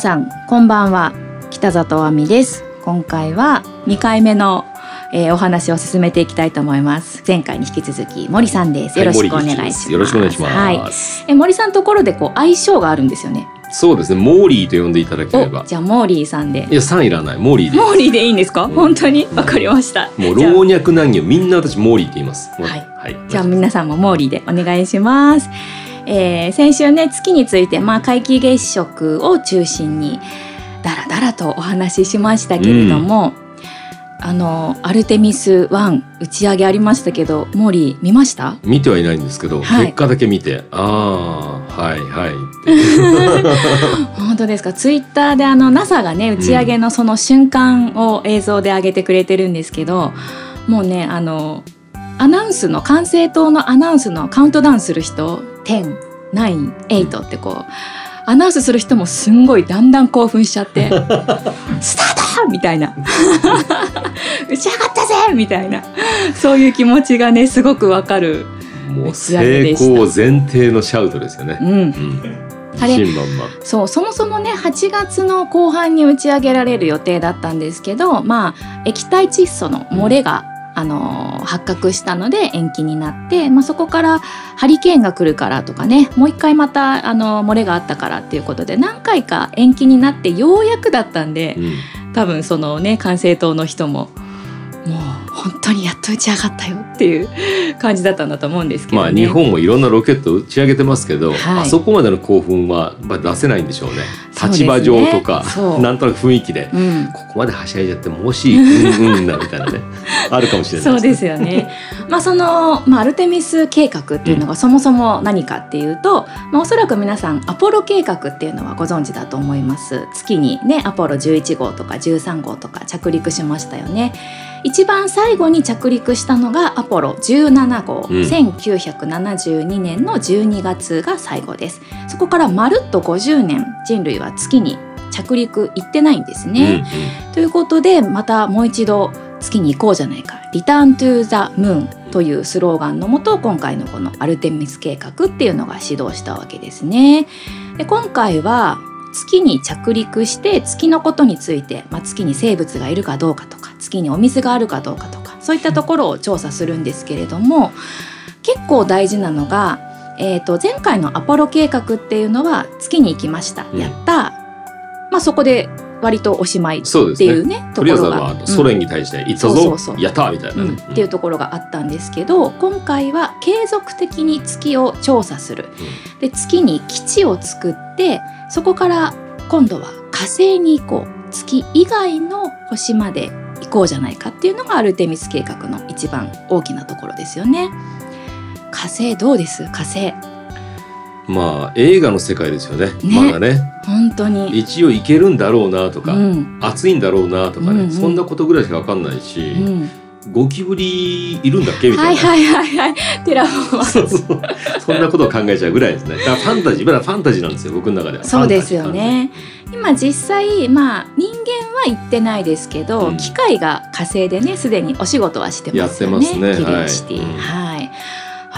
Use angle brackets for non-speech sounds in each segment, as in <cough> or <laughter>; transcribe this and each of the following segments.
皆さんこんばんは。北里亜美です。今回は2回目の、えー、お話を進めていきたいと思います。前回に引き続き森さんです。よろしくお願いします、よろしくお願いします、はい、え森さんところでこう愛称があるんですよね。そうですね。モーリーと呼んでいただければ。じゃあモーリーさんで。いやさんいらないモーリーでモーリーでいいんですか、うん、本当に？わかりました。もう老若男女みんな私モーリーって言います。はい、はい、じゃあ皆さんもモーリーでお願いしますえー、先週ね月について、まあ、皆既月食を中心にだらだらとお話ししましたけれども、うん、あのアルテミス1打ち上げありましたけどモーリー見ました？見てはいないんですけど、はい、結果だけ見てああはいはい <laughs> 本当ですか？ツイッターであの NASA がね打ち上げのその瞬間を映像で上げてくれてるんですけど、うん、もうねあのアナウンスの管制塔のアナウンスのカウントダウンする人10、9、8ってこうアナウンスする人もすんごいだんだん興奮しちゃって「<laughs> スタート!」みたいな「<laughs> 打ち上がったぜ!」みたいなそういう気持ちがねすごくわかるもう成功前提のシャウトですよね。うん、うんあれそうそもそもね8月の後半に打ち上げられる予定だったんですけどまあ液体窒素の漏れがあの発覚したので延期になって、まあ、そこからハリケーンが来るからとかねもう一回またあの漏れがあったからっていうことで何回か延期になってようやくだったんで、うん、多分そのね管制塔の人ももう本当にやっと打ち上がったよっていう感じだったんだと思うんですけど、ね、まあ日本もいろんなロケット打ち上げてますけど、はい、あそこまでの興奮は出せないんでしょうね。立場上とか、ね、なんとなく雰囲気で、うん、ここまではしゃいじゃってもしうんうんなみたいなね <laughs> あるかもしれないそうですよね。まあその、まあ、アルテミス計画っていうのがそもそも何かっていうと、まあ、おそらく皆さんアポロ計画っていうのはご存知だと思います。月にねアポロ11号とか13号とか着陸しましたよね。一番最後に着陸したのがアポロ17号、うん、1972年の12月が最後です。そこからまるっと50年人類は月に着陸行ってないんですね、うんうん、ということでまたもう一度月に行こうじゃないか「リターン・トゥ・ザ・ムーン」というスローガンのもと今回のこのアルテミス計画っていうのが始動したわけですね。で今回は月に着陸して月のことについて、まあ、月に生物がいるかどうかとか月にお水があるかどうかとかそういったところを調査するんですけれども結構大事なのが、えー、と前回のアポロ計画っていうのは月に行きました、うん、やった、まあ、そこで割とおしまいっていうね、ね、ところが。ソ連に対して行ったぞ、そうそうそう。やったみたいな、ね、うん、っていうところがあったんですけど今回は継続的に月を調査する、うん、で月に基地を作ってそこから今度は火星に行こう月以外の星まで行こうじゃないかっていうのがアルテミス計画の一番大きなところですよね。火星どうです火星。まあ映画の世界ですよね、ね、まだね。本当に。一応行けるんだろうなとか、うん、暑いんだろうなとかね、うんうん、そんなことぐらいしか分かんないし、うん、ゴキブリいるんだっけ？みたいな。はいはいはいはい。テラフォーマそうそう。そんなことを考えちゃうぐらいですね。だからファンタジー、まだファンタジーなんですよ。僕の中では。そうですよね。今実際まあ人間は行ってないですけど、うん、機械が火星でねすでにお仕事はしてますよね。やってますね。キリシティ。はい、はい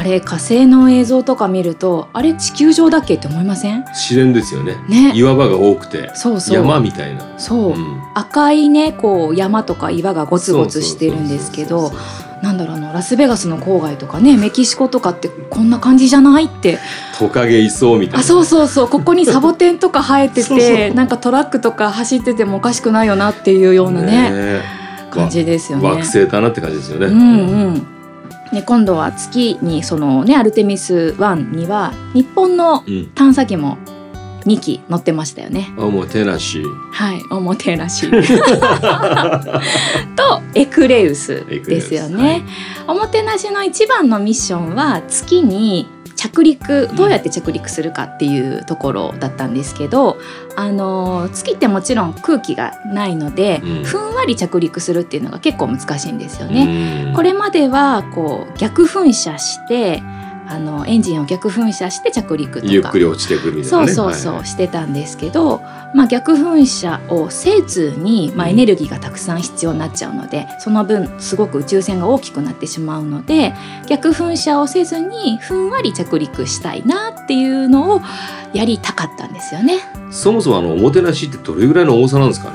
あれ火星の映像とか見るとあれ地球上だっけって思いません？自然ですよね。ね。岩場が多くてそうそう。山みたいな。そう、うん、赤いねこう山とか岩がゴツゴツしてるんですけどなんだろうのラスベガスの郊外とかねメキシコとかってこんな感じじゃないって。トカゲいそうみたいな。あそうそうそう。ここにサボテンとか生えてて <laughs> なんかトラックとか走っててもおかしくないよなっていうようなねね感じですよね。惑星だなって感じですよね。うんうんで今度は月にそのねアルテミス1には日本の探査機も2機乗ってましたよね。おもてなし。はい、おもてなし。<laughs> とエクレウスですよね、はい。おもてなしの一番のミッションは月に着陸どうやって着陸するかっていうところだったんですけど、あの月ってもちろん空気がないので、うん、ふんわり着陸するっていうのが結構難しいんですよね。これまではこう逆噴射してあのエンジンを逆噴射して着陸とかゆっくり落ちてくるみたいな、ね、そうそうそう、はいはい、してたんですけど、まあ、逆噴射をせずに、まあ、エネルギーがたくさん必要になっちゃうので、その分すごく宇宙船が大きくなってしまうので逆噴射をせずにふんわり着陸したいなっていうのをやりたかったんですよね。そもそもあのおもてなしってどれぐらいの重さなんですか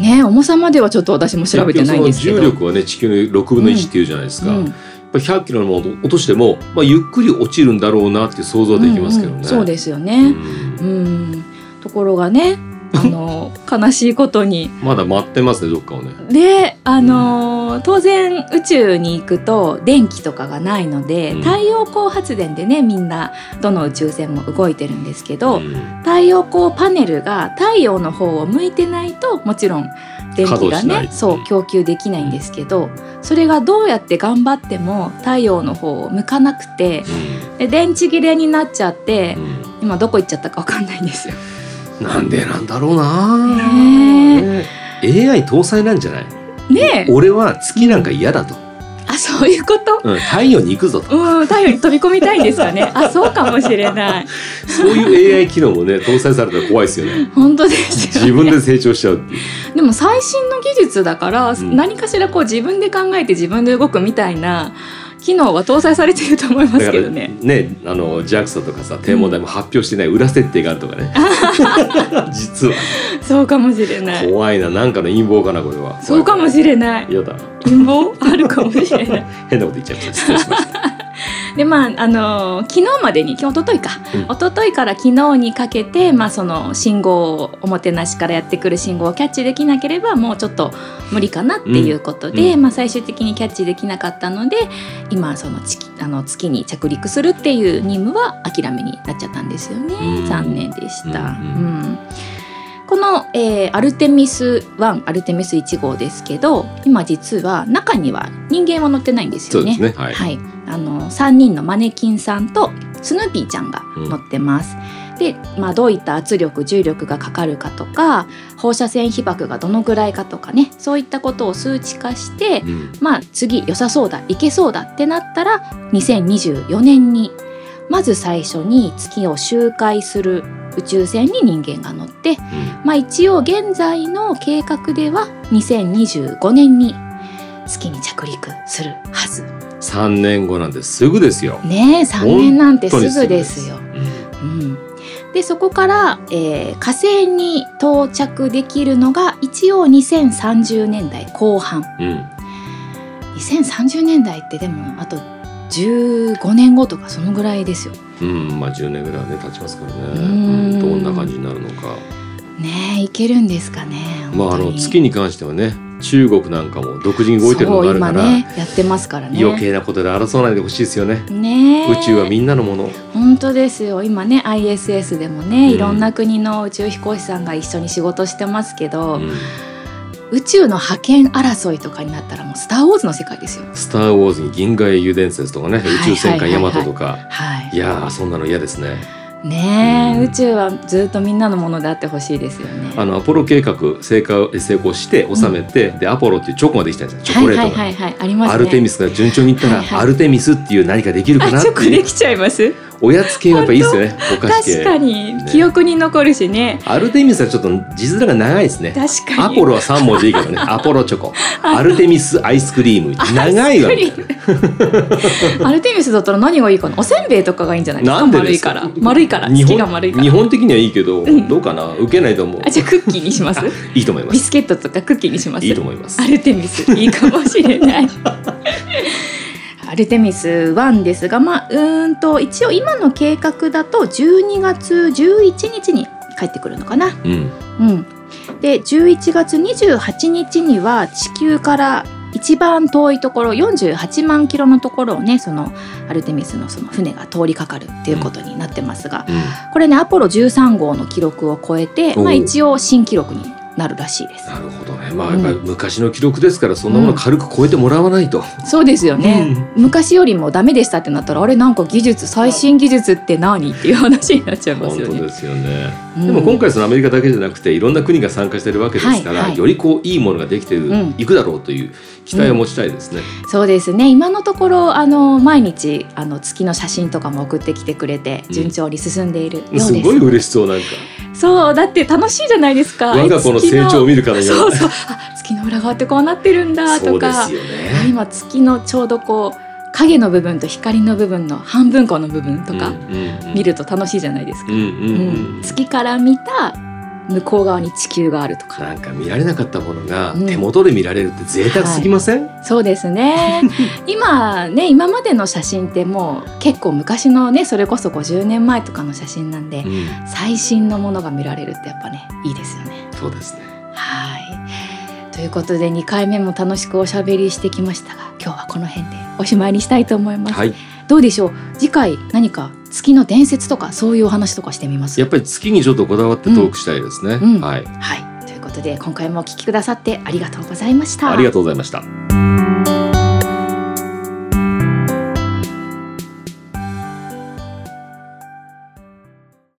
ね？ね重さまではちょっと私も調べてないんですけど。重力はね地球の6分の1っていうじゃないですか。うんうん100キロのものを落としても、まあ、ゆっくり落ちるんだろうなって想像できますけどね。うんうん、そうですよね、うん、うん。ところがね <laughs> あの悲しいことに。まだ待ってますねどっかをね。であの、うん、当然宇宙に行くと電気とかがないので、うん、太陽光発電でねみんなどの宇宙船も動いてるんですけど、うん、太陽光パネルが太陽の方を向いてないともちろん電気がねそう供給できないんですけどそれがどうやって頑張っても太陽の方を向かなくて、で電池切れになっちゃって、今どこ行っちゃったか分かんないんですよ。なんでなんだろうな、え。ー、AI 搭載なんじゃない？ね俺は月なんか嫌だと、あそういうこと、うん、太陽に行くぞと、うん、太陽に飛び込みたいんですかね。あそうかもしれない。そういう AI 機能もね搭載されたら怖いですよね。本当です自分で成長しちゃう。でも最新の技術だから、うん、何かしらこう自分で考えて自分で動くみたいな機能は搭載されていると思いますけどね。ねあの JAXA とかさ天文台も発表してない裏設定があるとかね、<laughs> 実は。そうかもしれない。怖いななんかの陰謀かなこれは。そうかもしれない。やだ。陰謀？あるかもしれない。<laughs> 変なこと言っちゃいました失礼しましたでまああの昨日までに今日一昨日か、うん、一昨日から昨日にかけて、まあ、その信号をおもてなしからやってくる信号をキャッチできなければもうちょっと無理かなっていうことで、うん、まあ、最終的にキャッチできなかったので今その月あの月に着陸するっていう任務は諦めになっちゃったんですよね、うん、残念でした。うんこの、えー、アルテミス1アルテミス1号ですけど今実は中には人間は乗ってないんですよね。ね。はい、はい、あの3人のマネキンさんとスヌーピーちゃんが乗ってます。うん、で、まあ、どういった圧力重力がかかるかとか放射線被曝がどのぐらいかとかねそういったことを数値化して、うん、まあ次良さそうだいけそうだってなったら2024年にまず最初に月を周回する宇宙船に人間が乗って、うん、まあ一応現在の計画では2025年に月に着陸するはず3年後なんてす。ぐですよ。ねえ3年なんてすぐですよ、うん、うん、でそこから、えー、火星に到着できるのが一応2030年代後半、うん、2030年代ってでもあと15年後とかそのぐらいですよ。うん。まあ10年ぐらいはね経ちますからね。うん。どんな感じになるのか。ねいけるんですかね。まああの月に関してはね中国なんかも独自に動いてるのがあるから、ね、やってますからね。余計なことで争わないでほしいですよね。ね。宇宙はみんなのもの。本当ですよ。今ね ISS でもね、うん、いろんな国の宇宙飛行士さんが一緒に仕事してますけど、うん。宇宙の覇権争いとかになったらもう「スター・ウォーズ」の世界ですよ。スター・ウォーズに銀河英雄伝説とかね、宇宙戦艦ヤマトとか、はい、いやそんなの嫌ですね。ねえ、うん、宇宙はずっとみんなのものであってほしいですよね。あのアポロ計画成功成功して収めて、うん、でアポロっていうチョコができたんですよ。チョコレートが。はいはいはい、はい、あります、ね、アルテミスが順調にいったら、はいはい、アルテミスっていう何かできるかなってチョコできちゃいます？おやつ系はやっぱいいですよねお菓子系。確かに、ね、記憶に残るしね。アルテミスはちょっと字面が長いですね。確かに。アポロは三文字いいからね。<laughs> アポロチョコ。アルテミスアイスクリーム。長いわアルテミス。だったら何がいいかな？おせんべいとかがいいんじゃない？ですか？丸いから。丸いから。日本的にはいいけど、うん、どうかな？受けないと思う。あじゃあクッキーにします？<laughs> いいと思います。ビスケットとかクッキーにします？いいと思います。アルテミス。いいかもしれないアルテミス1ですが、まあ、うんと一応今の計画だと12月11日に帰ってくるのかな。うん、うん、で11月28日には地球から一番遠いところ48万キロのところをねそのアルテミスのその船が通りかかるっていうことになってますが、うん、これねアポロ13号の記録を超えて、まあ、一応新記録になるらしいです。なるほどね。まあ、うん、昔の記録ですからそんなもの軽く超えてもらわないと、うん、そうですよね、うん、昔よりもダメでしたってなったらあれなんか技術最新技術って何っていう話になっちゃいますよね。本当ですよね、でも今回そのアメリカだけじゃなくてい。ろんな国が参加してるわけですから、はいはい、よりこういいものができていくだろうという期待を持ちたいですね、そうですね。今のところあの毎日あの月の写真とかも送ってきてくれて順調に進んでいるようです、すごい嬉しそうなんかそうだって楽しいじゃないですか。我が子の成長を見るからそうそう。あ月の裏側ってこうなってるんだとか、ね、今月のちょうどこう影の部分と光の部分の半分この部分とか見ると楽しいじゃないですか。月から見た向こう側に地球があるとか。なんか見られなかったものが手元で見られるって贅沢すぎません、はい、そうですね。<laughs> 今ね今までの写真ってもう結構昔のねそれこそ50年前とかの写真なんで、うん、最新のものが見られるってやっぱねいいですよね。そうですね。はい。ということで2回目も楽しくおしゃべりしてきましたが今日はこの辺でおしまいにしたいと思います、はい、どうでしょう？次回何か月の伝説とかそういうお話とかしてみます？やっぱり月にちょっとこだわってトークしたいですね、うん。うん、はい、はい、ということで今回もお聞きくださってありがとうございました。ありがとうございました